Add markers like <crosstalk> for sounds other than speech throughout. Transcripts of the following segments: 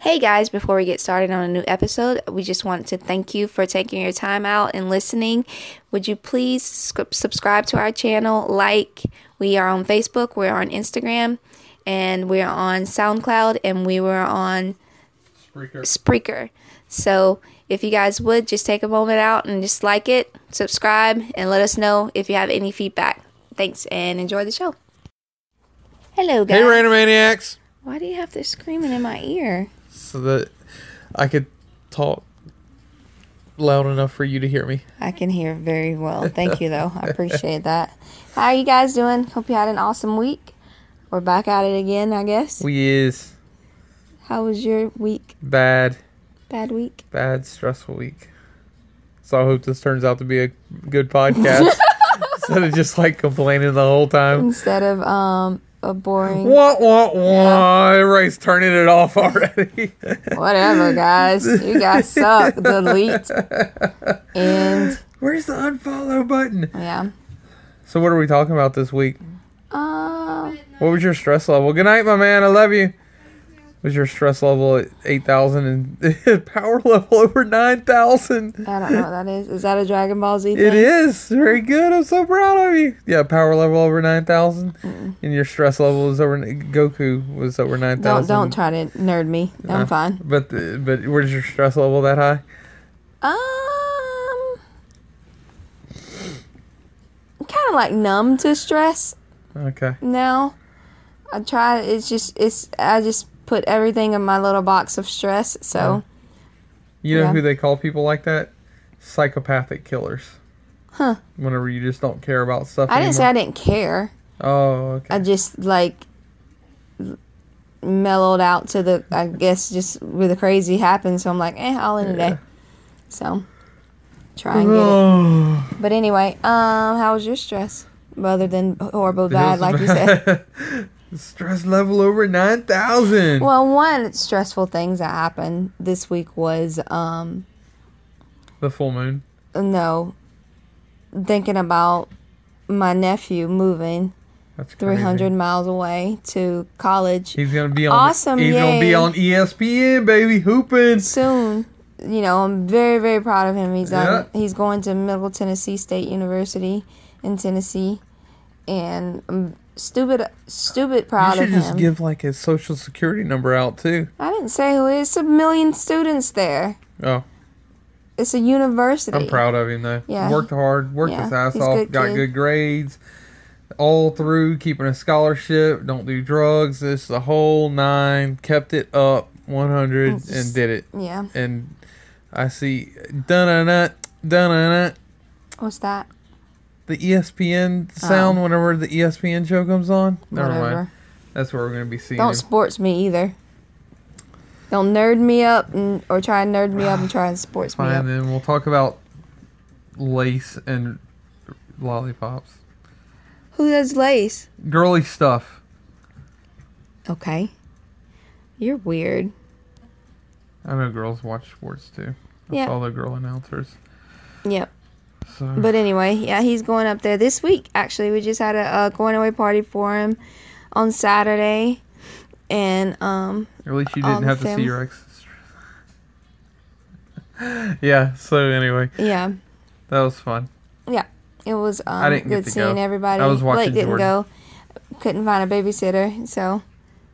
Hey guys, before we get started on a new episode, we just want to thank you for taking your time out and listening. Would you please subscribe to our channel, like, we are on Facebook, we're on Instagram, and we're on SoundCloud, and we were on Spreaker. Spreaker. So if you guys would just take a moment out and just like it, subscribe, and let us know if you have any feedback. Thanks and enjoy the show. Hello, guys. Hey, Randomaniacs! Why do you have this screaming in my ear? So that I could talk loud enough for you to hear me. I can hear very well. Thank you, though. I <laughs> appreciate that. How are you guys doing? Hope you had an awesome week. We're back at it again, I guess. We is How was your week? bad, Bad week? bad, stressful week. So I hope this turns out to be a good podcast <laughs> instead of just like complaining the whole time. Instead of um a boring Wah wah wah! Everybody's turning it off already. <laughs> whatever, guys. You guys suck. Delete. And Where's the unfollow button? yeah. So what are we talking about this week? Um What was your stress level? Good night, my man. I love you. Was your stress level at eight thousand and <laughs> power level over nine thousand? I don't know what that is. Is that a Dragon Ball Z thing? It is very good. I'm so proud of you. Yeah, power level over nine thousand, and your stress level is over. Goku was over 9,000. Don't don't try to nerd me. I'm Uh, fine. But the, but where's your stress level that high? Um kind of like numb to stress Okay. now. I try it's just it's I just put everything in my little box of stress. So You know Yeah. who they call people like that? Psychopathic killers. Huh. Whenever you just don't care about stuff. I didn't say I didn't care. Oh, okay. I just like mellowed out to the I guess just where the crazy happened. So I'm like, eh, all in a day. So try and get it. <sighs> But anyway, um, how was your stress? Other than horrible bad, like you said. <laughs> Stress level over 9,000. Well, one stressful things that happened this week was um the full moon. no thinking about my nephew moving That's crazy. 300 miles away to college He's going to be on Awesome, He's going to be on ESPN, baby, hooping. soon. You know, I'm very very proud of him. He's Yeah. um, he's going to Middle Tennessee State University in Tennessee, and I'm stupid stupid proud of him. You should just give like his social security number out too. I didn't say who is. A million students there. Oh, It's a university. I'm proud of him though. Yeah. Worked hard, worked Yeah, his ass off, good got kid. good grades all through, keeping a scholarship, don't do drugs, this the whole nine, kept it up 100 It's and did it. Yeah. And I see dun dun dun dun dun What's that? The ESPN sound Oh. whenever the ESPN show comes on. Never Whatever. mind. That's where we're gonna be seeing Don't him. sports me either. Don't nerd me up and or try and nerd me up and try and sports me Fine, up. then we'll talk about lace and lollipops, Who does lace? girly stuff. Okay. You're weird. I know girls watch sports too. That's Yeah. all the girl announcers. Yep. So But anyway, yeah, he's going up there this week. Actually, we just had a, uh going away party for him on Saturday, and um, at least you didn't have to see your ex. <laughs> yeah. So anyway, yeah, that was fun. Yeah, it was um, I didn't good seeing go. everybody. I was watching Blake didn't Jordan. go. Couldn't find a babysitter, so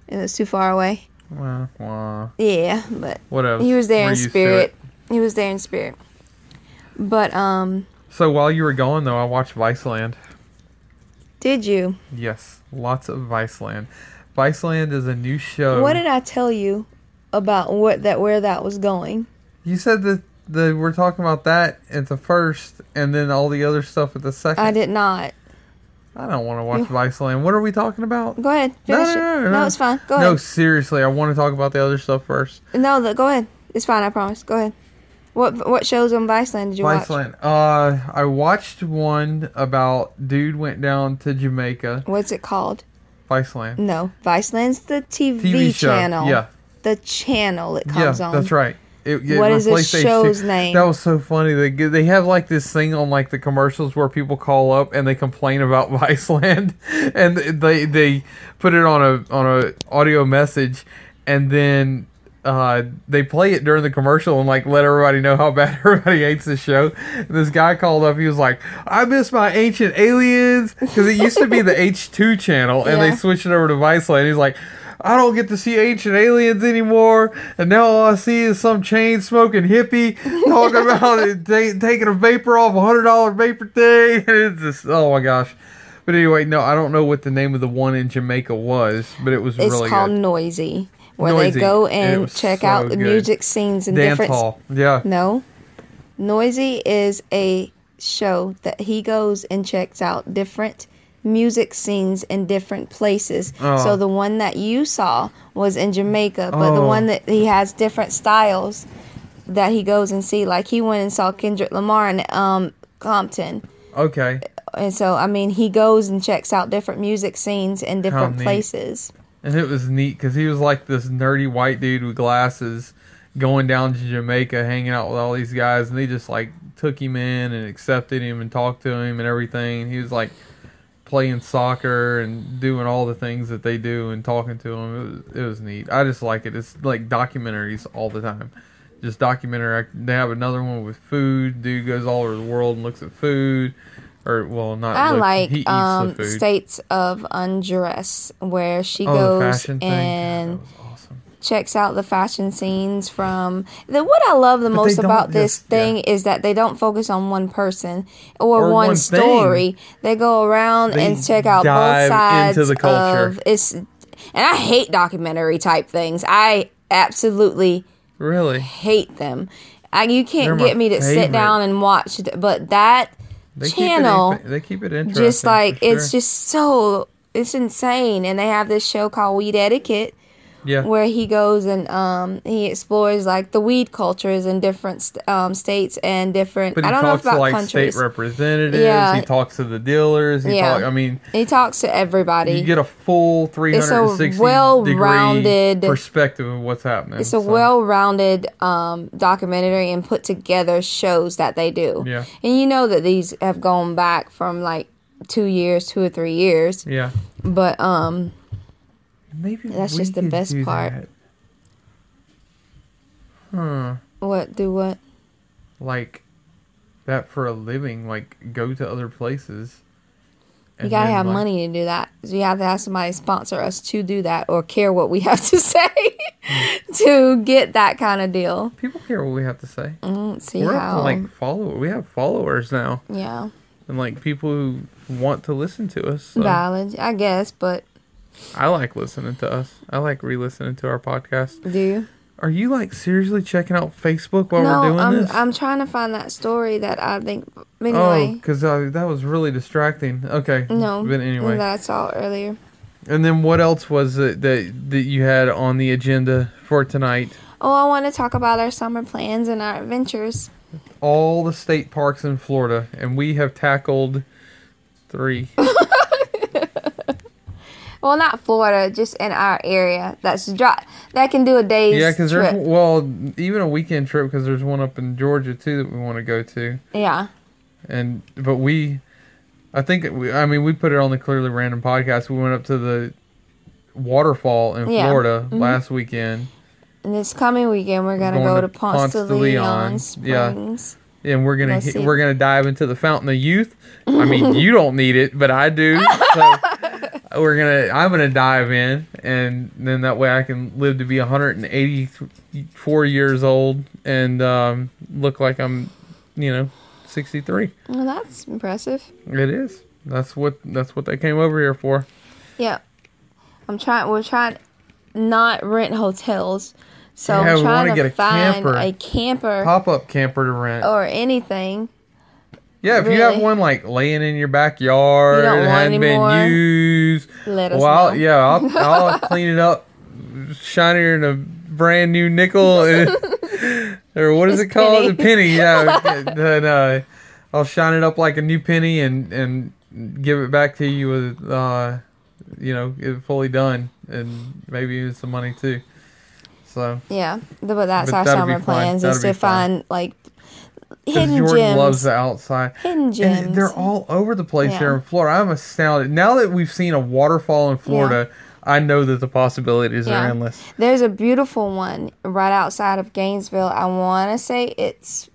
it was too far away. Wah, wah. Yeah, but whatever. he was there We're in spirit. He was there in spirit. But um, So while you were gone though, I watched Viceland. did you? Yes, lots of Viceland. Viceland is a new show. What did I tell you about what that where that was going? You said that the we're talking about that at the first, and then all the other stuff at the second. I did not. I don't want to watch Viceland. What are we talking about? Go ahead. No, Finish no, no, no. it's fine. Go No, seriously, I want to talk about the other stuff first. No, go ahead. It's fine. I promise. Go ahead. What what shows on Viceland did you watch? Viceland. Uh, I watched one about dude went down to Jamaica. What's it called? Viceland. No, Viceland's the TV, TV channel. Yeah, The channel it yeah, comes on. that's right. It, it What is the show's HT. name? That was so funny. They they have like this thing on like the commercials where people call up and they complain about <laughs> Viceland, and they they put it on a on a audio message, and then uh, they play it during the commercial and like let everybody know how <laughs> bad everybody hates the show. And this guy called up. He was like, "I miss my ancient aliens because it used to be the <laughs> H two channel and Yeah. they switched it over to Vice. Viceland." He's like. I don't get to see ancient aliens anymore, and now all I see is some chain smoking hippie talking <laughs> about it, ta- taking a vapor off a hundred dollar vapor thing. It's just oh my gosh. But anyway, no, I don't know what the name of the one in Jamaica was, but it was It's really called good. Noisy, where Noisy. they go and check so out the music scenes and Dance different. hall, yeah. No, Noisy is a show that he goes and checks out different music scenes in different places. Oh. So the one that you saw was in Jamaica, but the Oh. one that he has different styles that he goes and see. Like he went and saw Kendrick Lamar in um, Compton. Okay. And so, I mean, he goes and checks out different music scenes in different places. And it was neat because he was like this nerdy white dude with glasses going down to Jamaica, hanging out with all these guys, and they just like took him in and accepted him and talked to him and everything. He was like playing soccer and doing all the things that they do and talking to him. It was, it was neat. I just like it. It's like documentaries all the time. Just documentary. They have another one with food. Dude goes all over the world and looks at food. Or well, not. I look, like um. States of Undress, where she oh, goes and God, that awesome. checks out the fashion scenes from the what I love the they most about this just- thing yeah. is that they don't focus on one person or, Or one, one story. They go around They and check out both sides into the culture. of it's and I hate documentary type things. I absolutely Really? hate them. I, you can't They're get me to sit down and watch but that They channel Keep it, they keep it interesting. just like for it's just so it's insane. And they have this show called weed etiquette yeah. where he goes and um he explores like the weed cultures in different st- um states and different But he i don't know talks if about to like countries state representatives. Yeah. He talks to the dealers. He Yeah. talk. I mean, he talks to everybody you get a full 360 well-rounded- perspective of what's happening. it's a so, well-rounded um, documentary and put together shows that they do Yeah. and you know that these have gone back from like two years two or three years Yeah. but um Maybe That's just the best part. that. Huh. what do what Like that for a living. Like go to other places. you gotta then, have like- money to do that. You have to have somebody sponsor us to do that or care what we <laughs> have to say to get that kind of deal. People care what we have to say. Mm, see We're how? to like follow. We have followers now, yeah, and like people who want to listen to us. So valid, I guess. But I like listening to us. I like re-listening to our podcast. do you? Are you like seriously checking out Facebook while we're no, doing I'm this? I'm trying to find that story that I think. oh, because uh, that was really distracting. Okay. no, But anyway, that I saw earlier. and then what else was it that that you had on the agenda for tonight? Oh, I want to talk about our summer plans and our adventures. All the state parks in Florida, and we have tackled three. <laughs> Well, not Florida, just in our area. That's dry. That can do a day's yeah, because there's well, even a weekend trip because there's one up in Georgia too that we want to go to. yeah. and but we i think we, i mean we put it on the clearly random podcast we went up to the waterfall in Yeah. Mm-hmm. florida last weekend And this coming weekend, we're gonna go to to Ponce de Ponce de Leon. Leon Yeah. Springs. and we're gonna hit, we're gonna dive into the fountain of youth i mean you <laughs> don't need it but i do so <laughs> we're gonna i'm gonna dive in and then that way i can live to be 184 years old and um, look like i'm you know 63 Well, that's impressive. it is that's what that's what they came over here for Yeah, I'm trying. We're trying not rent hotels, so Yeah, I'm we trying to get a find camper. a camper pop up camper to rent. or anything. Yeah, if you have one like laying in your backyard You don't and want hadn't anymore? been used, Let us well, I'll- yeah, I'll, <laughs> I'll clean it up, shinier than a brand new nickel, <laughs> and, or what is It's it called? penny. A penny. Yeah, <laughs> then uh, I'll shine it up like a new penny and and give it back to you with uh, you know, it fully done, and maybe even some money too. So. Yeah, but that's But our summer fun. plans That'll is be to fun. find like 'Cause hidden Jordan gems. loves the outside. hidden gems. And they're all over the place Yeah. here in Florida. I'm astounded. Now that we've seen a waterfall in Florida, I know that the possibilities Yeah. are endless. There's a beautiful one right outside of Gainesville. I want to say it's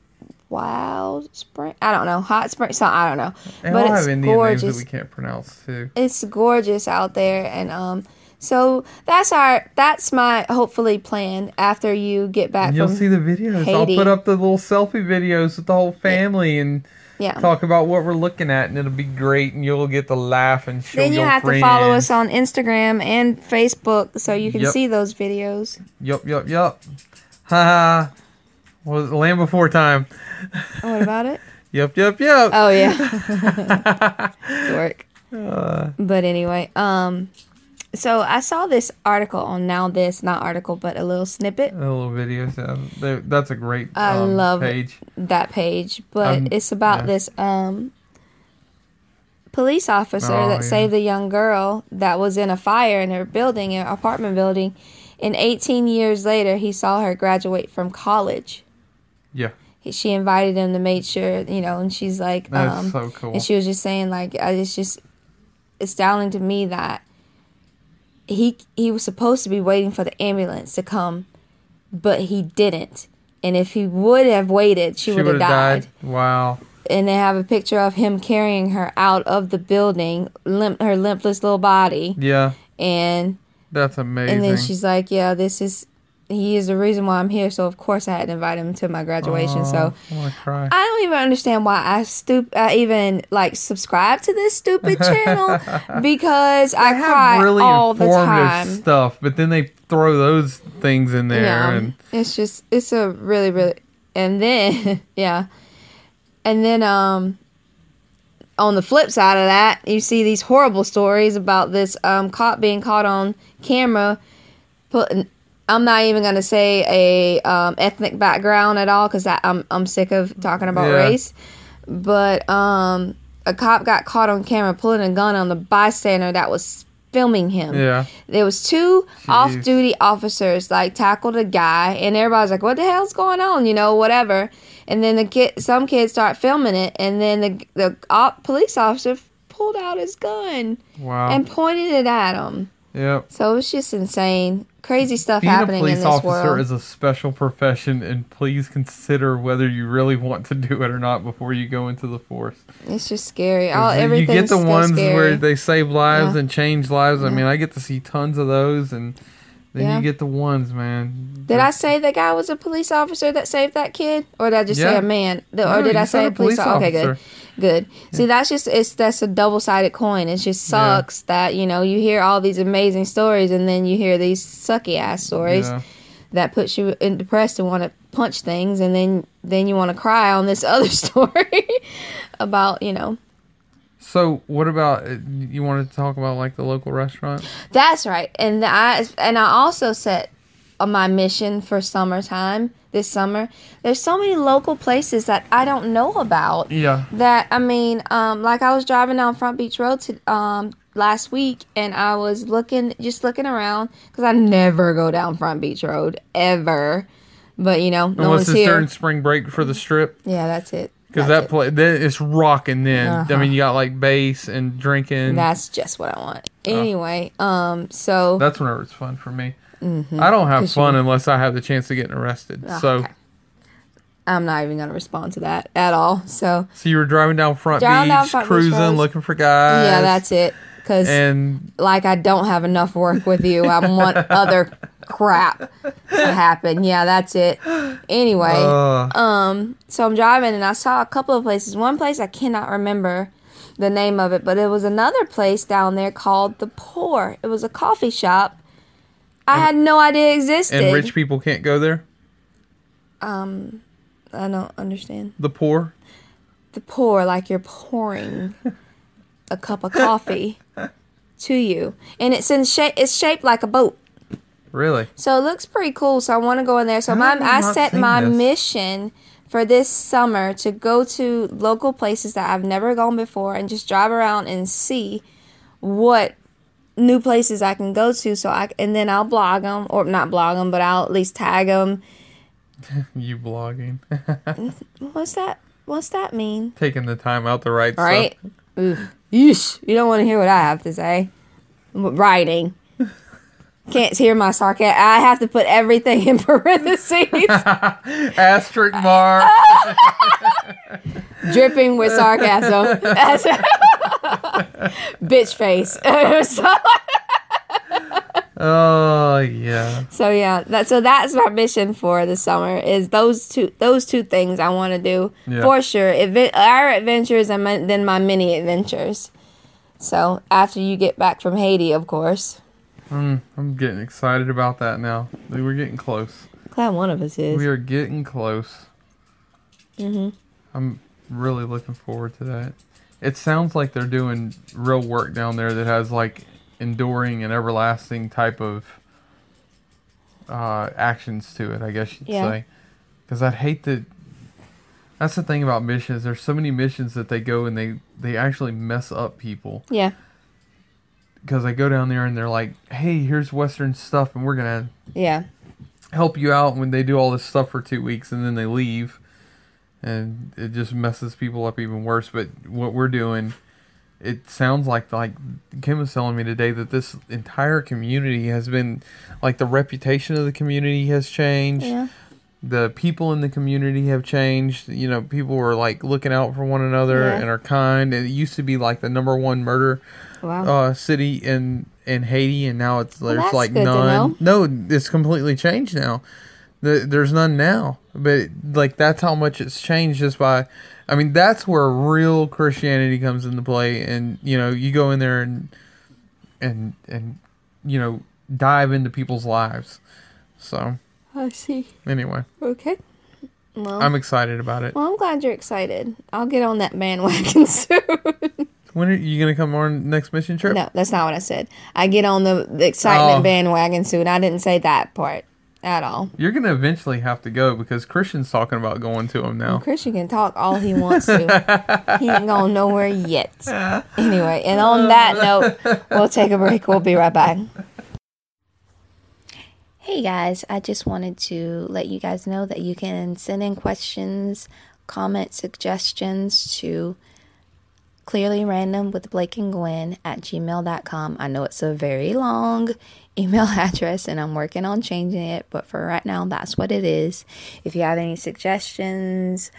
Wild Spring. I don't know. Hot Spring. So I don't know. They but it's have Indian names gorgeous. that we can't pronounce too. it's gorgeous out there and um so that's our that's my hopefully plan after you get back And you'll see the videos. I'll put up the little selfie videos with the whole family and yeah talk about what we're looking at, and it'll be great. And you'll get to laugh and show then you have friends. to follow us on instagram and facebook so you can Yep. see those videos Yup, yup, yup. Ha. Was Land Before Time. oh, what about it <laughs> Yup, yup, yup. oh yeah <laughs> <laughs> dork Uh, but anyway um so i saw this article on now this not article but a little snippet a little video. So that's a great I um, love page. that page, but Um, it's about yeah. this um police officer Oh, that yeah. saved a young girl that was in a fire in her building, an apartment building. And 18 years later, he saw her graduate from college. Yeah, She invited him to make sure, you know, and she's like, that's um, so cool. and she was just saying, like, it's just astounding to me that he he was supposed to be waiting for the ambulance to come, but he didn't. And if he would have waited, she, would have would've died. Wow. And they have a picture of him carrying her out of the building, limp her limpless little body, Yeah, and that's amazing. and then she's like, "Yeah, this is he is the reason why I'm here. So of course I had to invite him to my graduation. so Oh, I cry. I don't even understand why I stoop. I even like subscribe to this stupid <laughs> channel <laughs> because I They cry really all the time. stuff, but then they throw those things in there, Yeah, and it's just it's a really really and then <laughs> yeah, and then um on the flip side of that, you see these horrible stories about this um cop being caught on camera putting. I'm not even gonna say a um, ethnic background at all because I'm I'm sick of talking about Yeah. race. But um, a cop got caught on camera pulling a gun on the bystander that was filming him. yeah, There was two off-duty officers like tackled a guy, and everybody's like, "What the hell's going on?" You know, whatever. And then the kid, some kids start filming it, and then the the op, police officer pulled out his gun wow, and pointed it at him. yep. So it's just insane, crazy stuff Being a happening in police this officer world. is a special profession, and please consider whether you really want to do it or not before you go into the force. it's just scary. All you get the ones scary. where they save lives Yeah. and change lives. I mean, I get to see tons of those, and then Yeah. you get the ones, man. Did I say the guy was a police officer that saved that kid, or did I just say a man? The- No, or did I say a police? officer? Okay, good, good. See, that's just it's that's a double sided coin. It just sucks that you know you hear all these amazing stories and then you hear these sucky ass stories Yeah. that puts you in depressed and want to punch things, and then then you want to cry on this <laughs> other story about you know So, what about uh, you wanted to talk about like the local restaurant? That's right. And I and I also set on my mission for summertime this summer. There's so many local places that I don't know about. Yeah. That I mean, um, like I was driving down Front Beach Road to um last week, and I was looking, just looking around because I never go down Front Beach Road ever. But you know, no Unless one's it's here. during spring break for the strip, yeah, that's it. Because that it. play then it's rocking. Then Uh-huh. I mean, you got like bass and drinking. That's just what I want. Anyway, um, so That's whenever it's fun for me. I don't have fun unless I have the chance of getting arrested. So, Okay. I'm not even gonna respond to that at all. So so you were driving down Front Driving down Beach, Front cruising, roads. looking for guys. yeah, that's it. Because and like I don't have enough work with you. I want <laughs> other crap to happen. Yeah, that's it. Anyway, uh, um, so I'm driving and I saw a couple of places. One place I cannot remember the name of it, but it was another place down there called the Pour. It was a coffee shop. I had no idea it existed. and rich people can't go there. um, I don't understand. The poor. The poor, like you're pouring <laughs> a cup of coffee <laughs> to you, and it's in shape. It's shaped like a boat. Really? So it looks pretty cool. So I want to go in there. So my I set my this. mission for this summer to go to local places that I've never gone before and just drive around and see what new places I can go to. So I and then I'll blog them or not blog them, but I'll at least tag them. <laughs> You blogging, <laughs> What's that? What's that mean? taking the time out to write. All right. Yeesh. You don't want to hear what I have to say. I'm writing. <laughs> Can't hear my sarcasm. I have to put everything in parentheses, <laughs> Asterisk mark. <laughs> dripping with sarcasm. Bitch face. Oh yeah. so yeah, that so that's my mission for the summer is those two those two things I want to do Yeah. for sure. Adve- our adventures and my, then my mini adventures. So after you get back from Haiti, of course. Mm, I'm getting excited about that now. We're getting close. Glad one of us is. We are getting close. hmm I'm really looking forward to that. It sounds like they're doing real work down there that has like enduring and everlasting type of uh, actions to it. I guess you'd Yeah. say. Because I'd hate to. That's the thing about missions. There's so many missions that they go and they they actually mess up people Yeah. because they go down there and they're like, "Hey, here's Western stuff, and we're gonna Yeah. help you out when they do all this stuff for two weeks and then they leave and it just messes people up even worse but what we're doing it sounds like like kim was telling me today that this entire community has been like the reputation of the community has changed Yeah. the people in the community have changed you know people are like looking out for one another Yeah. and are kind and it used to be like the number one murder Wow. uh, city in in Haiti, and now it's there's like none. No, it's completely changed now. The, there's none now, but like that's how much it's changed just by. I mean, that's where real Christianity comes into play, and you know, you go in there and and and you know dive into people's lives. So I see. anyway, Okay. Well, I'm excited about it. well, I'm glad you're excited. I'll get on that bandwagon <laughs> soon. When are you gonna come on next mission trip? no, that's not what I said. I get on the, the excitement Oh. bandwagon soon. I didn't say that part at all. You're gonna eventually have to go because Christian's talking about going to him now. Christian can talk all he wants to. he ain't going <laughs> nowhere yet. Anyway, and on that note, we'll take a break. We'll be right back. Hey guys, I just wanted to let you guys know that you can send in questions, comments, suggestions to clearly random with Blake and Gwen at gmail.com. I know it's a very long email <laughs> address and I'm working on changing it, but for right now, that's what it is. If you have any suggestions,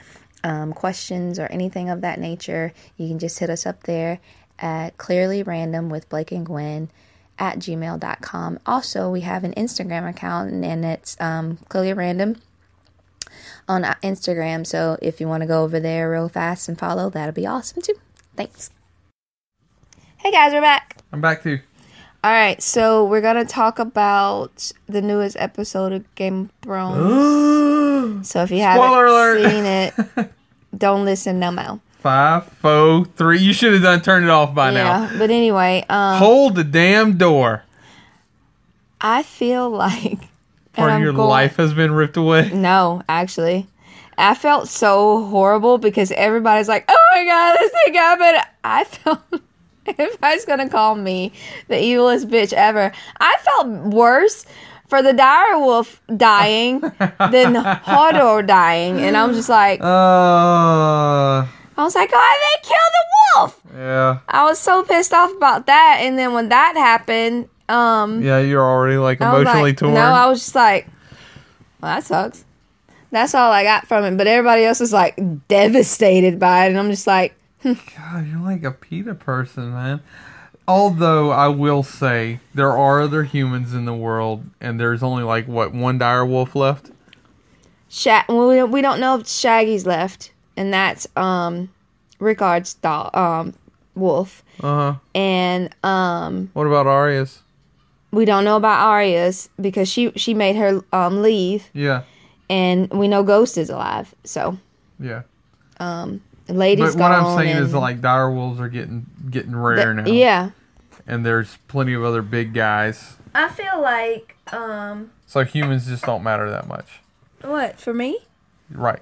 um, questions, or anything of that nature, you can just hit us up there at clearly random with Blake and Gwen at gmail.com. Also, we have an Instagram account and it's um, clearly random on uh, Instagram. So if you want to go over there real fast and follow, that'll be awesome too. Thanks. Hey guys, we're back. I'm back to. All right, so we're gonna talk about the newest episode of Game of Thrones. <gasps> so if you haven't alert. seen it, <laughs> don't listen no more. Five, four, three. You should have done turned it off by now. Yeah, but anyway, um, Hold the damn door. I feel like and Part of I'm your going- life has been ripped away. No, actually. I felt so horrible because everybody's like, oh my god, this thing happened. I felt, <laughs> everybody's gonna call me the evilest bitch ever. I felt worse for the dire wolf dying than Hodor <laughs> dying. And I'm just like, Uh, I was like, oh, they killed the wolf. yeah, I was so pissed off about that. And then when that happened, um, yeah. You're already like emotionally like, torn. No, I was just like, well, that sucks. That's all I got from it. But everybody else is like devastated by it, and I'm just like, God, you're like a PETA person, man. Although I will say there are other humans in the world, and there's only like what one dire wolf left. Well, we don't, know if Shaggy's left, and that's um Rickard's dog, um wolf, Uh huh. and um What about Arya's? we don't know about Arya's because she she made her um leave, Yeah, and we know Ghost is alive. So yeah. um, the lady's But what I'm saying is like dire wolves are getting getting rare the- now. Yeah, and there's plenty of other big guys. I feel like um So humans just don't matter that much. what for me. Right.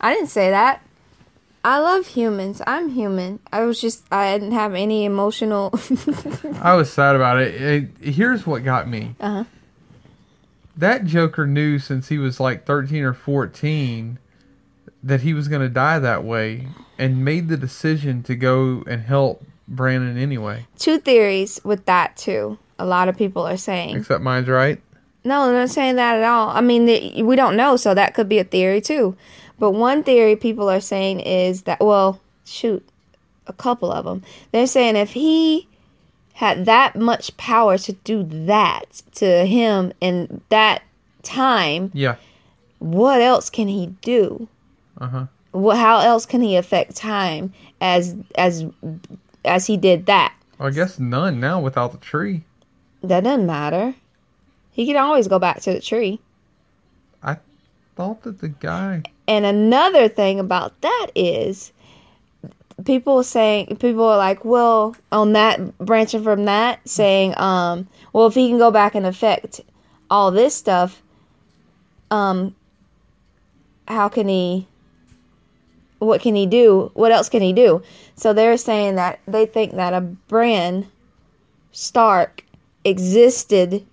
I didn't say that. I love humans. I'm human. I was just I didn't have any emotional. <laughs> I was sad about it. it here's what got me. uh-huh. That Joker knew since he was like 13 or 14 that he was going to die that way and made the decision to go and help Brandon anyway. Two theories with that too. a lot of people are saying. Except mine's right. No, I'm not saying that at all. I mean, the, we don't know, so that could be a theory too. But one theory people are saying is that, well, shoot, a couple of them. They're saying if he had that much power to do that to him in that time, Yeah. what else can he do? Uh huh. Well, how else can he affect time as as as he did that? Well, I guess none now without the tree. That doesn't matter. He can always go back to the tree. I thought that the guy. And another thing about that is people saying people are like, well, on that branching from that, saying, um, well, if he can go back and affect all this stuff, um, how can he? What can he do? What else can he do? So they're saying that they think that a Bran Stark existed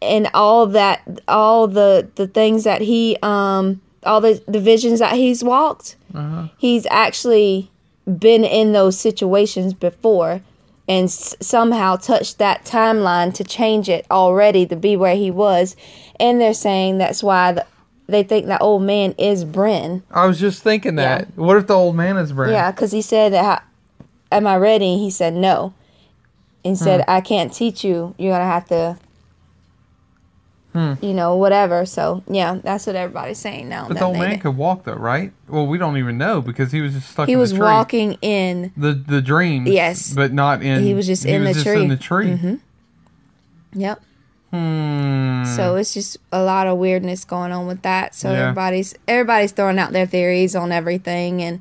and all that all the the things that he um all the the visions that he's walked Uh-huh. he's actually been in those situations before and s- somehow touched that timeline to change it already to be where he was and they're saying that's why the, they think that old man is Bran. I was just thinking that. Yeah. What if the old man is Bran? Yeah, because he said, that, "Am I ready?" He said, "No." And he said, "I can't teach you. You're gonna have to, Hmm. you know, whatever." So yeah, that's what everybody's saying now. But the old man could walk though, right? Well, we don't even know because he was just stuck. He in was the tree. walking in. the the dreams. Yes. but not in. He was just in the just tree. in the tree. Mhm. Yep. Hmm. So it's just a lot of weirdness going on with that. So Yeah. everybody's everybody's throwing out their theories on everything, and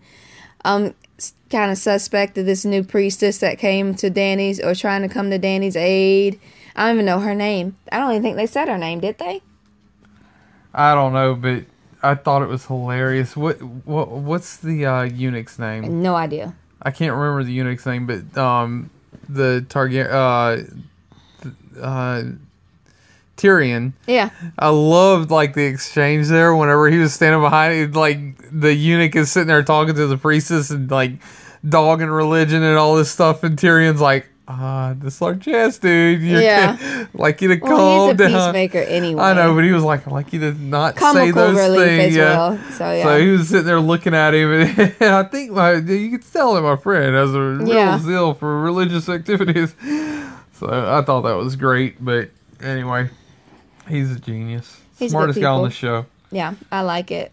um, kind of suspect of this new priestess that came to Danny's or trying to come to Danny's aid. I don't even know her name. I don't even think they said her name, did they? I don't know, but I thought it was hilarious. What what what's the uh, eunuch's name? No idea. I can't remember the eunuch's name, but um, the Targaryen, uh, th- uh, Tyrion. Yeah. I loved like the exchange there. Whenever he was standing behind it, like the eunuch is sitting there talking to the priestess and like dogging religion and all this stuff, and Tyrion's like, "Ah, this largesse, dude. You're Yeah. like you to Well, calm he's a down." peacemaker anyway. I know, but he was like, like you to not say comical those relief things. as yeah. well. So yeah. So he was sitting there looking at him, <laughs> and, I think my you could tell that my friend has a real Yeah. zeal for religious activities. <laughs> So I thought that was great. But anyway, he's a genius, He's smartest guy on the show. Yeah, I like it.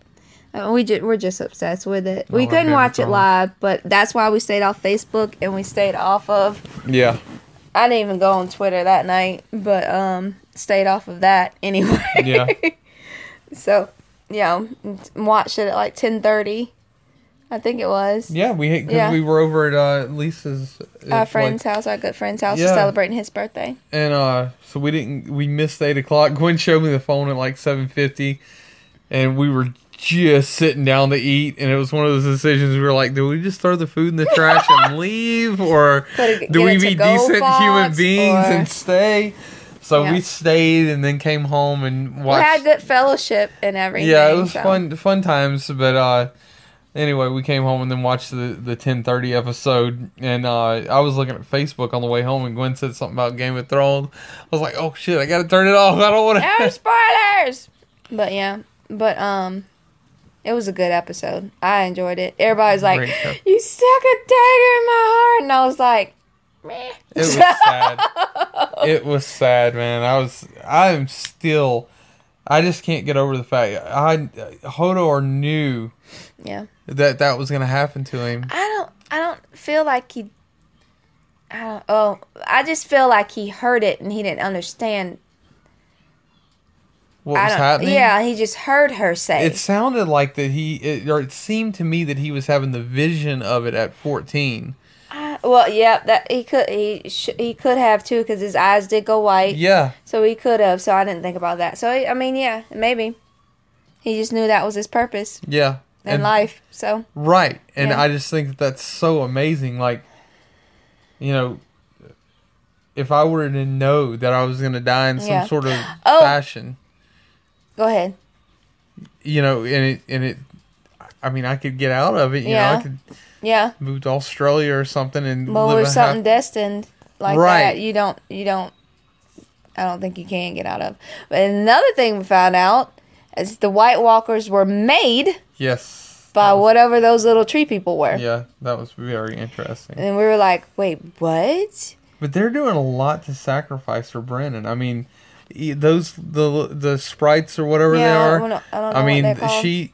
Uh, we ju- we're just obsessed with it. We couldn't watch it live, but that's why we stayed off Facebook and we stayed off of. Yeah, I didn't even go on Twitter that night, but um, stayed off of that <laughs> anyway. Yeah. <laughs> so, yeah, watched it at like ten thirty. I think it was. yeah. We because Yeah. we were over at uh, Lisa's Our uh, friend's like- house, our good friend's house, Yeah. celebrating his birthday. and uh, so we didn't. We missed eight o'clock. <laughs> Gwen showed me the phone at like seven fifty, and we were just sitting down to eat. And it was one of those decisions. We were like, do we just throw the food in the trash and <laughs> leave, or it- do we be decent box, human beings or- and stay? So Yeah. we stayed and then came home and We had good fellowship and everything. yeah, it was so- fun, fun times. But uh, anyway, we came home and then watched the the ten thirty episode. And uh, I was looking at Facebook on the way home, and Gwen said something about Game of Thrones. I was like, oh shit, I gotta turn it off. I don't want to. No <laughs> spoilers. But yeah, but um, it was a good episode. I enjoyed it. Everybody's like, Great "You stuck a dagger in my heart," and I was like, "Meh." It was sad. it was sad, man. I was. I am still. I just can't get over the fact I Hodor knew yeah, that that was gonna happen to him. I don't. I don't feel like he. I don't. Oh, I just feel like he heard it and he didn't understand. What was happening? Yeah, he just heard her say. It sounded like that he, it, or it seemed to me that he was having the vision of it at 14. I- well, yeah, that he could. He sh- he could have too because his eyes did go white. Yeah, So he could have. So I didn't think about that. So I mean, yeah, maybe he just knew that was his purpose yeah. In life. So Right. And Yeah. I just think that that's so amazing. Like, you know, if I were to know that I was going to die in some Yeah. sort of <gasps> Oh. fashion, go ahead. you know, and it, and it, I mean, I could get out of it. You know, Yeah. I could Yeah. move to Australia or something and Well, live something hap- destined like Right. that. You don't. You don't. I don't think you can get out of. But another thing we found out is the White Walkers were made Yes. by was- whatever those little tree people were. Yeah, that was very interesting. And we were like, wait, what? But they're doing a lot to sacrifice for Brennan. I mean, those the the sprites or whatever Yeah, they I are. don't know- I don't know I mean, she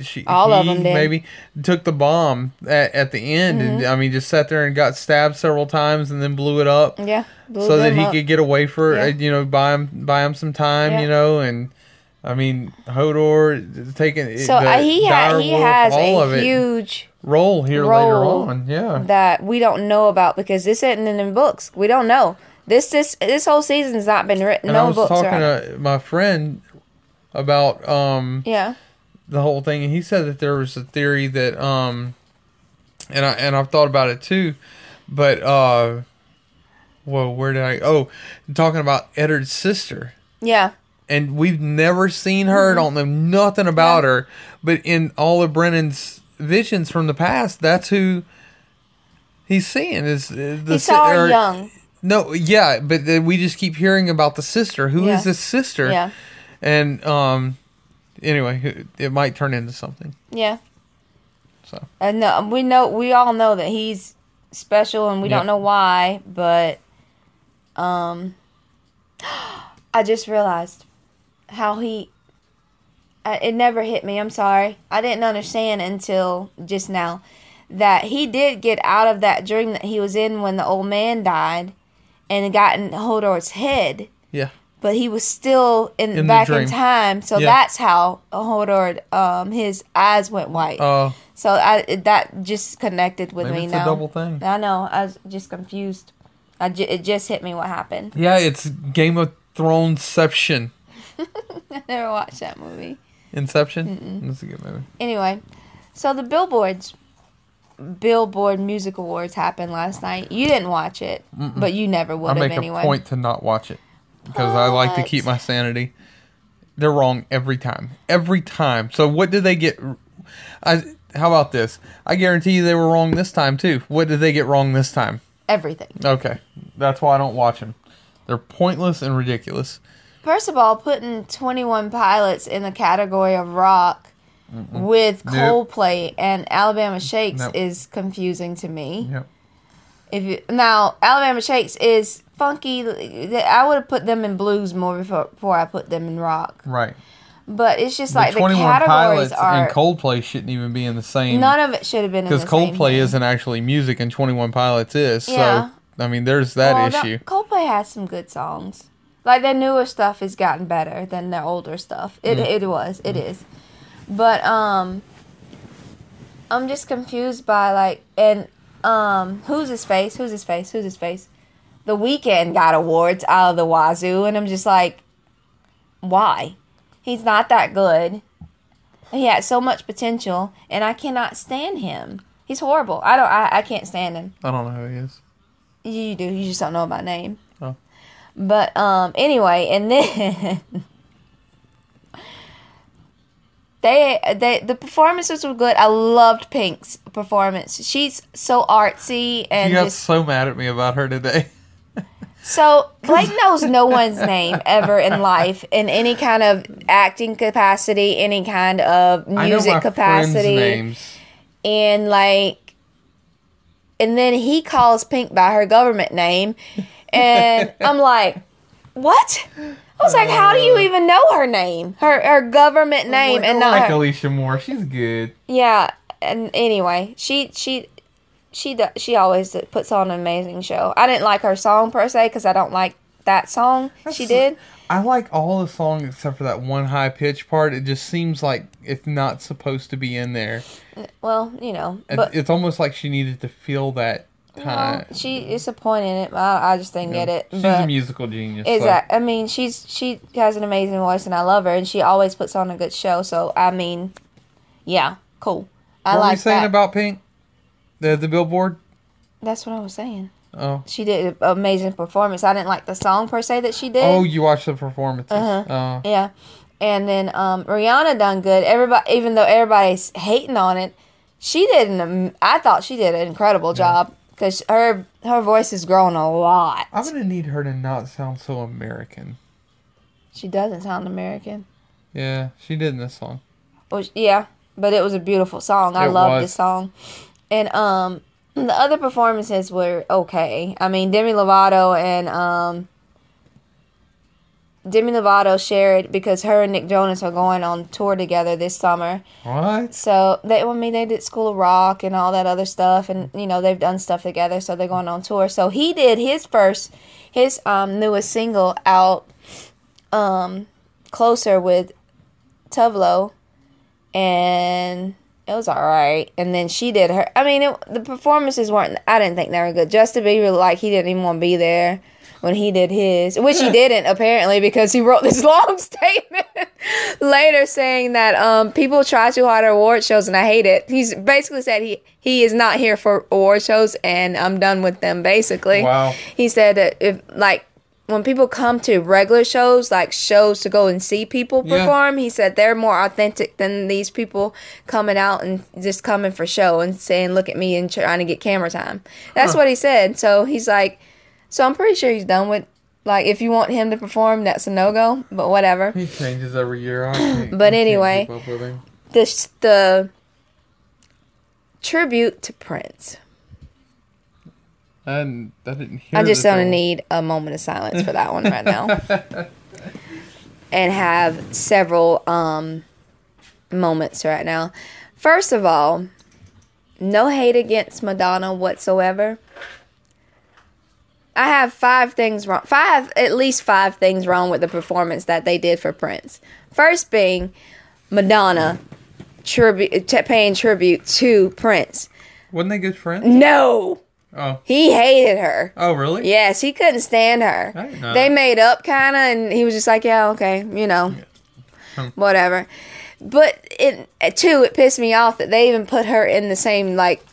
she All of them did. maybe took the bomb at, at the end and Mm-hmm. I mean just sat there and got stabbed several times and then blew it up Yeah. blew so that he up. could get away for Yeah. uh, you know buy him buy him some time Yeah. you know and I mean Hodor taking So the uh, he ha- he wolf, has all a of it huge role here role later on yeah that we don't know about because this isn't in the books. We don't know. This this this whole season's not been written. and no I was books talking to my friend about um yeah. the whole thing and he said that there was a theory that um and I and I've thought about it too but uh whoa, where did I oh talking about Eddard's sister Yeah. And we've never seen her don't know nothing about Mm-hmm. Yeah. her but in all of Brennan's visions from the past that's who he's seeing is uh, the He saw her or- young. no yeah but we just keep hearing about the sister Who is Yeah. this sister Yeah. and um anyway it might turn into something Yeah. so And no, we know we all know that he's special, and we Yeah. don't know why. But um, <gasps> I just realized how he. I, it never hit me. I'm sorry. I didn't understand until just now that he did get out of that dream that he was in when the old man died, and got in Hodor's head. yeah But he was still in, In back in time, so Yeah. that's how Hodor, um, his eyes went white. uh So I that just connected with me it's a now. double thing. I know. I was just confused. I ju- it just hit me what happened. Yeah, it's Game of Thronesception. <laughs> I never watched that movie. Inception. That's a good movie. Anyway, so the billboards, Billboard Music Awards happened last night. You didn't watch it, but you never I would have make anyway. a point to not watch it because I like to keep my sanity. They're wrong every time. Every time. So what did they get? I how about this? I guarantee you they were wrong this time too. What did they get wrong this time? Everything. Okay, that's why I don't watch them. They're pointless and ridiculous. First of all, putting Twenty One Pilots in the category of rock with Nope. Coldplay and Alabama Shakes Nope. is confusing to me. Yep. If you now Alabama Shakes is funky. I would have put them in blues more before, before I put them in rock. Right. But it's just like the categories Pilots are. and Coldplay shouldn't even be in the same. none of it should have been in because Coldplay isn't actually music and Twenty One Pilots is. Yeah. So I mean, there's that Well, issue. Coldplay has some good songs. Like their newer stuff has gotten better than their older stuff. It it was. It is. But um I'm just confused by like and um who's his face? Who's his face? Who's his face? The Weeknd got awards out of the wazoo and I'm just like why? He's not that good. He had so much potential and I cannot stand him. He's horrible. I don't I, I can't stand him. I don't know who he is. You do. You just don't know my name. But um anyway, and then <laughs> they they the performances were good. I loved Pink's performance. She's so artsy and You got just so mad at me about her today. <laughs> so Blake knows no one's name ever in <laughs> life in any kind of acting capacity, any kind of I know music capacity. names. and like and then he calls pink by her government name and i'm like what i was like how do you even know her name her her government name and not like her, Alicia Moore. She's good. yeah and anyway she she she she always puts on an amazing show i didn't like her song per se because i don't like that song she did I like all the songs except for that one high pitch part. It just seems like it's not supposed to be in there. well you know but it's almost like she needed to feel that time. well, she is a point in it I, I just didn't get it She's a musical genius. so- Exactly. I mean, she's she has an amazing voice, and I love her, and she always puts on a good show. So I mean, yeah, cool. I What were like you saying that. about Pink? The the Billboard. That's what I was saying. Oh. She did an amazing performance. I didn't like the song per se that she did. Oh, you watched the performance. Uh-huh. Oh. Yeah, and then um, Rihanna done good. Everybody, even though everybody's hating on it, she did an. I thought she did an incredible job because her her voice is growing a lot. I'm gonna need her to not sound so American. She doesn't sound American. Yeah, she did in this song. Which, yeah, but it was a beautiful song. I It love this song. And um the other performances were okay. I mean Demi Lovato and um Demi Lovato shared because her and Nick Jonas are going on tour together this summer. What? So they, I mean, they did School of Rock and all that other stuff, and you know they've done stuff together. So they're going on tour. So he did his first, his um newest single out, um, closer with Tove Lo, and it was all right. And then she did her. I mean, it, the performances weren't. I didn't think they were good. Justin Bieber, like he didn't even want to be there when he did his, which he didn't apparently because he wrote this <laughs> long statement later saying that um, people try too hard at award shows and I hate it. He's basically said he he is not here for award shows and I'm done with them. Basically, Wow. He said that if like. When people come to regular shows, like shows to go and see people Yeah. perform, he said they're more authentic than these people coming out and just coming for show and saying, "Look at me" and trying to get camera time. That's Huh. what he said. So he's like, so I'm pretty sure he's done with like if you want him to perform, that's a no go. But whatever. He changes every year. I <clears throat> But anyway. keep up with him. This the tribute to Prince. And I didn't hear. I just don't need a moment of silence for that one right now. <laughs> and have several um moments right now. First of all, no hate against Madonna whatsoever. I have five things wrong. Five, at least five things wrong with the performance that they did for Prince. First being Madonna tribute, paying tribute to Prince. Wasn't they good friends? No, Oh. he hated her. Oh, really? Yes, he couldn't stand her. I didn't know They made up kind of, and he was just like, "Yeah, okay, you know, Hmm. whatever." But it too, it pissed me off that they even put her in the same like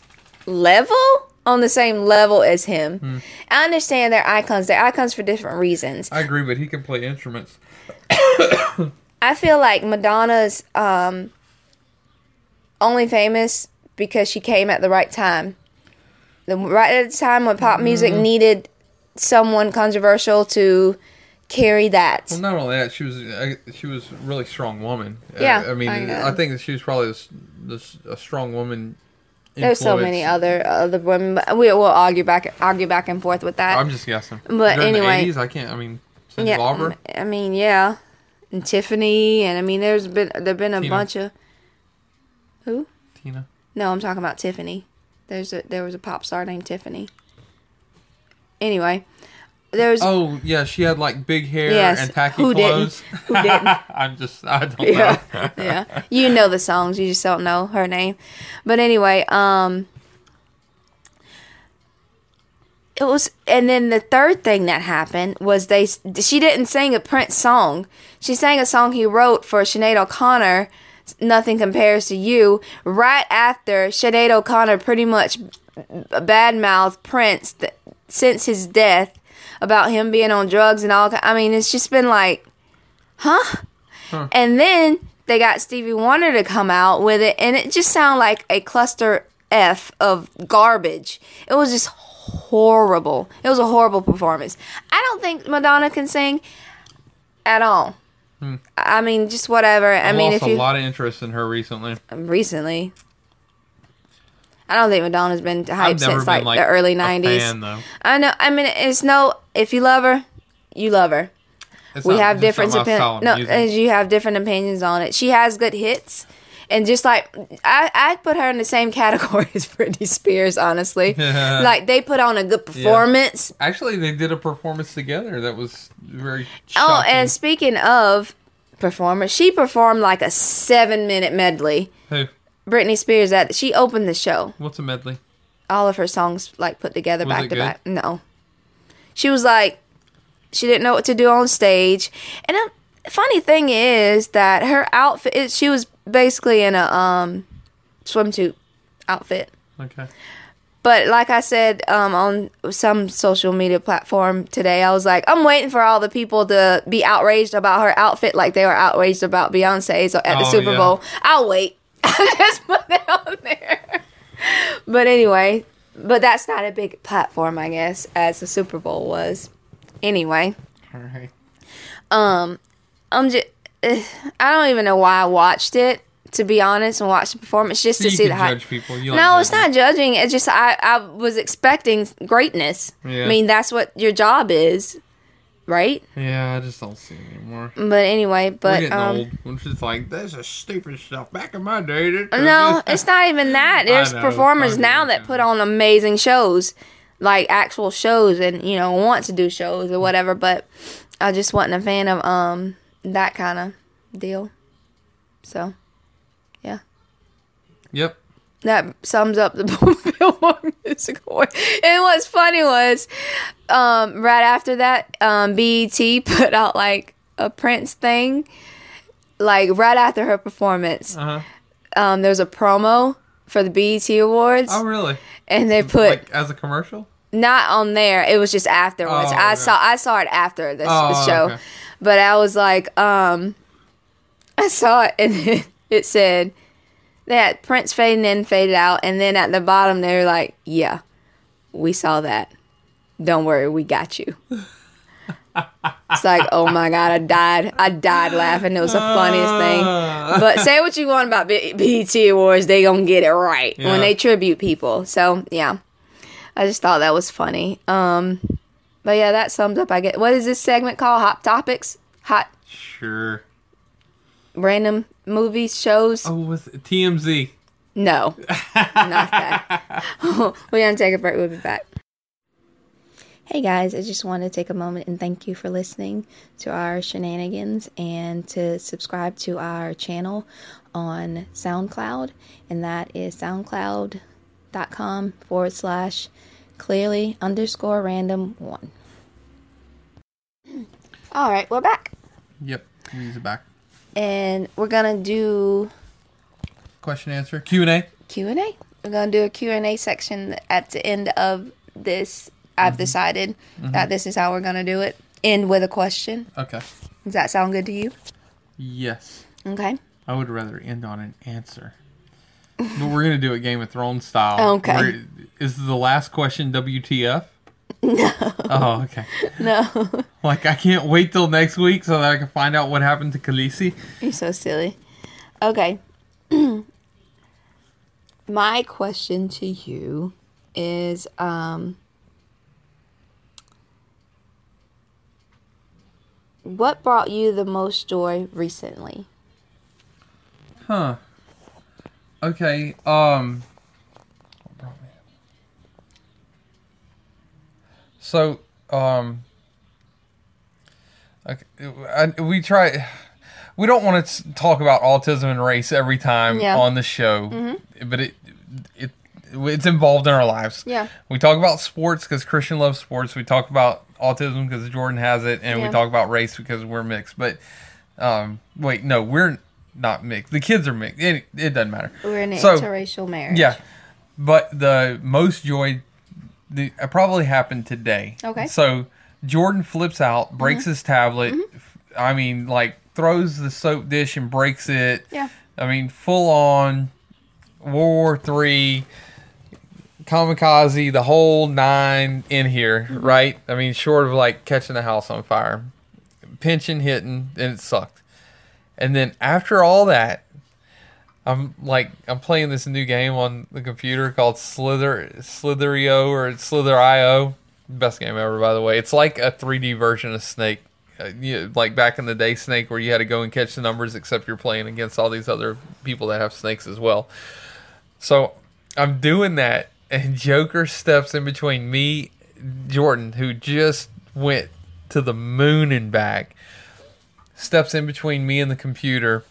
level on the same level as him. Hmm. I understand they're icons. They're icons for different reasons. I agree, but he can play instruments. <coughs> I feel like Madonna's um, only famous because she came at the right time. The right at the time when pop music Mm-hmm. needed someone controversial to carry that. Well, not only that, she was uh, she was a really strong woman. Uh, Yeah, I mean, I I, think that she was probably this, this a strong woman. There's so many other other women, but we will argue back argue back and forth with that. I'm just guessing. But During anyway. the 80s, I can't. I mean, Cindy yeah. I mean, yeah, and Tiffany, and I mean, there's been there've been a Tina. bunch of who? Tina. No, I'm talking about Tiffany. There's a there was a pop star named Tiffany. Anyway, there's Oh yeah, she had like big hair Yes, and tacky who didn't? clothes. Who didn't? <laughs> I'm just. I don't yeah, know. <laughs> yeah. You know the songs, you just don't know her name. But anyway, um it was and then the third thing that happened was they she didn't sing a Prince song. She sang a song he wrote for Sinead O'Connor, Nothing Compares to You, right after Sinead O'Connor pretty much badmouthed Prince th- since his death about him being on drugs and all. I mean, it's just been like, huh? And then they got Stevie Wonder to come out with it, and it just sounded like a cluster F of garbage. It was just horrible. It was a horrible performance. I don't think Madonna can sing at all. Hmm. I mean, just whatever. I I mean, lost if you a lot of interest in her recently. recently, I don't think Madonna's been hyped since been like, the early '90s. fan. I know. I mean, it's no. If you love her, you love her. It's we not- have different opinions. No, music. you have different opinions on it. She has good hits, and just like I, I put her in the same <laughs> category as Britney Spears. Honestly, <laughs> like they put on a good performance. Actually, they did a performance together that was very. Oh, and speaking of performance, she performed like a seven-minute medley. Who? Britney Spears that she opened the show. What's a medley? all of her songs like put together Was back to good? back. No, she was like, she didn't know what to do on stage. And um, funny thing is that her outfit, it, she was basically in a um swimsuit outfit. Okay. But like I said um, on some social media platform today, I was like, I'm waiting for all the people to be outraged about her outfit, like they were outraged about Beyonce's at the Oh, Super yeah. Bowl. I'll wait. <laughs> Just put that on there. But anyway, but that's not a big platform, I guess, as the Super Bowl was. Anyway, All right. um, I'm just. I don't even know why I watched it. To be honest, and watch the performance just to you see the hype. judge people. You No, it's not judging. It's just I, I was expecting greatness. Yeah. I mean, that's what your job is, right? Yeah, I just don't see it anymore. But anyway, We're but getting um, old. We're just like, this is stupid stuff. Back in my day, it- no, it's not even that. <laughs> There's know, performers now that put on amazing shows, like actual shows, and you know want to do shows or whatever. But I just wasn't a fan of um that kind of deal. So yeah. Yep. That sums up the Billboard Music Award. And what's funny was, um, right after that, um, BET <laughs> put out like a Prince thing, like right after her performance. Uh huh. Um, there was a promo for the BET Awards, Oh, really? and they put like as a commercial? not on there. It was just afterwards. Oh, I okay. saw I saw it after the, Oh, the show, okay. but I was like, um, I saw it <laughs> and it, it said that Prince fading in, faded out, and then at the bottom they were like, "Yeah, we saw that. Don't worry, we got you." it's like, oh my god, I died. I died laughing. It was the funniest thing. Uh, But say what you want about B- BET Awards, they gonna get it right Yeah. when they tribute people. So yeah, I just thought that was funny. Um, but yeah, that sums up. I get what is this segment called? Hot topics, hot sure. Random movies, shows. Oh, with TMZ. No, <laughs> not that. <laughs> We're gonna take a break. We'll be back. Hey guys, I just want to take a moment and thank you for listening to our shenanigans and to subscribe to our channel on SoundCloud, and that is soundcloud.com forward slash clearly underscore random one. All right, we're back, Yep. Use it back. And we're gonna do Question answer. Q and A. Q&A. We're going to do a Q&A section at the end of this. I've mm-hmm. decided mm-hmm. that this is how we're to do it. End with a question. Okay. Does that sound good to you? Yes. Okay. I would rather end on an answer. but we're gonna do it Game of Thrones style. <laughs> Okay. Where- Is the last question WTF? No. Oh, okay. No. Like I can't wait till next week so that I can find out what happened to Khaleesi. You're so silly. Okay. <clears throat> My question to you is um what brought you the most joy recently? Huh. Okay. Um. So, um. Okay, I, we try. We don't want to talk about autism and race every time Yeah. on the show, but it it it's involved in our lives. Yeah. We talk about sports because Christian loves sports. We talk about autism because Jordan has it, and Yeah. we talk about race because we're mixed. But um, wait, no, we're not mixed. The kids are mixed. It, it doesn't matter. We're in an So, interracial marriage. Yeah, but the most joy, the it probably happened today. Okay. Mm-hmm. So Jordan flips out, breaks his tablet. I mean, like throws the soap dish and breaks it. Yeah. I mean, full on World War Three, kamikaze, the whole nine in here, Mm-hmm. right? I mean, short of like catching the house on fire, pinching, hitting, and it sucked. And then after all that, I'm like I'm playing this new game on the computer called Slither Slitherio or Slither.io. Best game ever, by the way. It's like a 3D version of Snake, uh, you, like back in the day, Snake, where you had to go and catch the numbers. Except you're playing against all these other people that have snakes as well. So I'm doing that, and Joker steps in between me, Jordan, who just went to the moon and back, steps in between me and the computer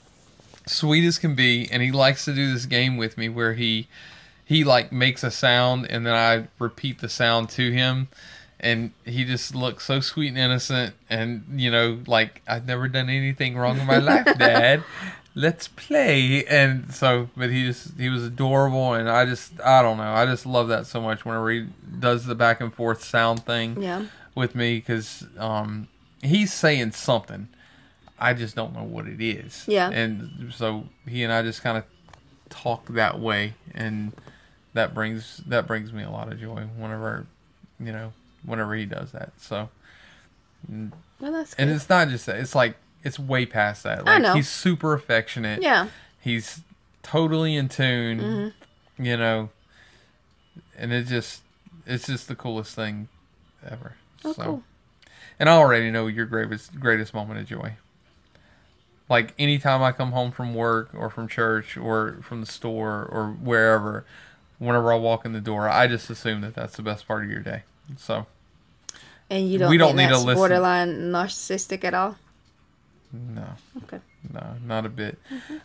sweet as can be and he likes to do this game with me where he he like makes a sound and then I repeat the sound to him and he just looks so sweet and innocent and you know like I've never done anything wrong in my life <laughs> dad let's play and so but he just he was adorable and I just I don't know I just love that so much whenever he does the back and forth sound thing Yeah. with me because um, he's saying something. I just don't know what it is. Yeah. And so he and I just kind of talk that way, and that brings that brings me a lot of joy whenever you know whenever he does that. So Well, that's and it's not just that; it's like it's way past that. I know. he's super affectionate. Yeah. He's totally in tune. Mm-hmm. You know, and it just it's just the coolest thing ever. Oh, so, cool. and I already know your greatest greatest moment of joy. Like anytime I come home from work or from church or from the store or wherever, whenever I walk in the door, I just assume that that's the best part of your day. So And you don't We don't need that's listen. borderline narcissistic at all? no, Okay. no, not a bit. Mm-hmm.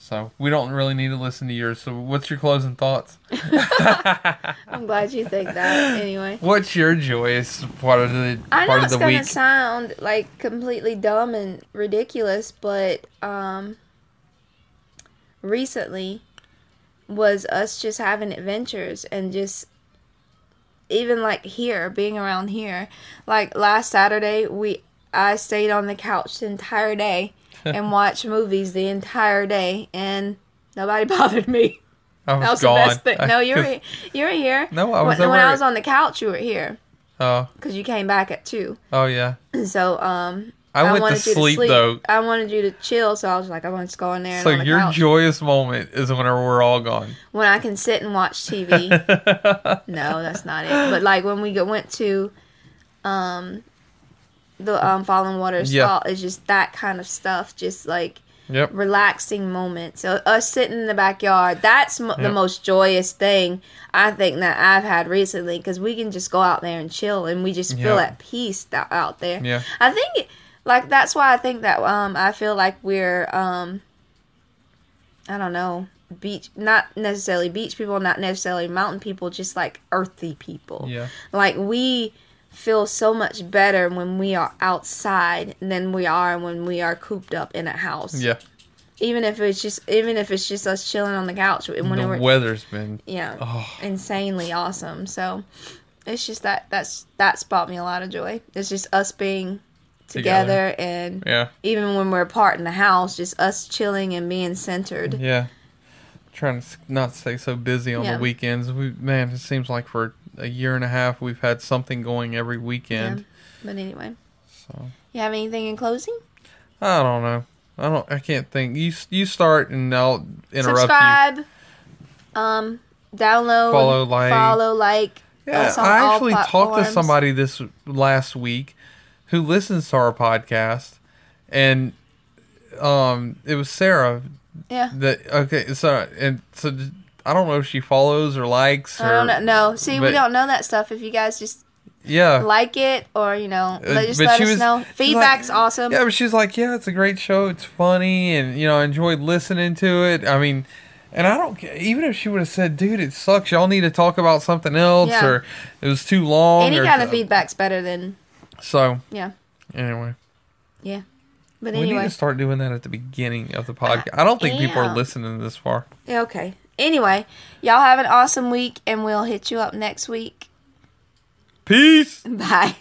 So we don't really need to listen to yours. So what's your closing thoughts? <laughs> <laughs> I'm glad you think that anyway. What's your joyous part of the I know of it's the gonna week? sound like completely dumb and ridiculous, but um, recently was us just having adventures and just even like here, being around here. Like last Saturday, we I stayed on the couch the entire day <laughs> and watch movies the entire day, and nobody <laughs> bothered me. I was That was gone. the best thing. No, you were you were here. No, I was when, when I was on the couch. You were here Oh, because you came back at two. oh yeah. <clears throat> So um, I went to wanted you sleep, though. I wanted you to chill, so I was like, I want to go in there. And So the your couch. joyous moment is whenever we're all gone. when I can sit and watch TV. <laughs> no, that's not it. But like when we go, went to, um, the um Fallen Waters Yeah. Fault, it's just that kind of stuff. Just like Yep. relaxing moment. So us sitting in the backyard, that's m- the most joyous thing I think that I've had recently because we can just go out there and chill and we just feel Yeah. at peace th- out there. Yeah. I think like that's why I think that um I feel like we're um I don't know beach not necessarily beach people not necessarily mountain people just like earthy people Yeah. like we feel so much better when we are outside than we are when we are cooped up in a house Yeah. even if it's just even if it's just us chilling on the couch when the we're weather's been yeah oh insanely awesome so it's just that that's that's brought me a lot of joy it's just us being Together. together, and yeah. even when we're apart in the house just us chilling and being centered Yeah. Trying to not stay so busy on Yeah. the weekends. We man, it seems like for a year and a half we've had something going every weekend. yeah. but anyway So you have anything in closing I don't know. I don't. I can't think. You you start and I'll interrupt subscribe um download Follow, like- follow like. Yeah, I all actually talked to somebody this last week who listens to our podcast, and um, it was Sarah yeah that okay. So and so I don't know if she follows or likes. Or, I don't know. No, see, we don't know that stuff. If you guys just Yeah. like it or you know, Uh, let, just but let us was- know. she's like- Feedback's awesome. Yeah, but she's like, yeah, it's a great show. It's funny, and you know, I enjoyed listening to it. I mean, and I don't even if she would have said, dude, it sucks. Y'all need to talk about something else, Yeah. or it was too long. Any or kind of feedback's better than So yeah, anyway, yeah. But we need anyway, to start doing that at the beginning of the podcast. I don't think people are listening this far. yeah, okay. Anyway, y'all have an awesome week, and we'll hit you up next week. Peace. <laughs> Bye.